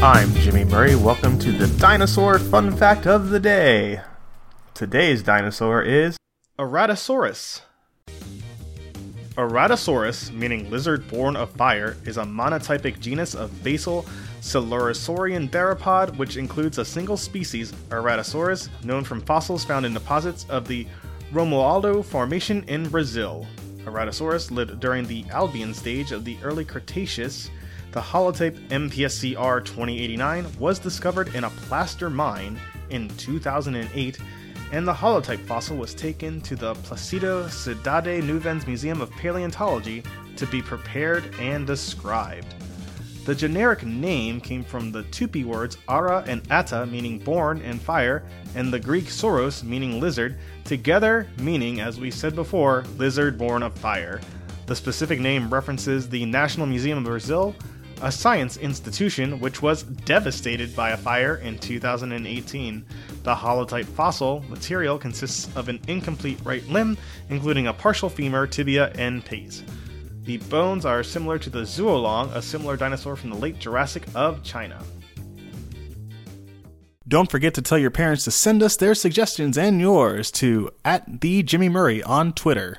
Murray. Welcome to the dinosaur fun fact of the day. Today's dinosaur is Aratasaurus. Aratasaurus, meaning lizard born of fire, is a monotypic genus of basal coelurosaurian theropod which includes a single species, Aratasaurus, known from fossils found in deposits of the Romualdo Formation in Brazil. Aratasaurus lived during the Albian stage of the early Cretaceous. The holotype MPSCR 2089 was discovered in a plaster mine in 2008 and the holotype fossil was taken to the Placido Cidade Nuvens Museum of Paleontology to be prepared and described. The generic name came from the Tupi words ara and ata, meaning born and fire, and the Greek sauros, meaning lizard, together meaning, as we said before, lizard born of fire. The specific name references the National Museum of Brazil, a science institution which was devastated by a fire in 2018. The holotype fossil material consists of an incomplete right limb, including a partial femur, tibia, and pes. The bones are similar to the Zuolong, a similar dinosaur from the late Jurassic of China. Don't forget to tell your parents to send us their suggestions and yours to at the Jimmy Murray on Twitter.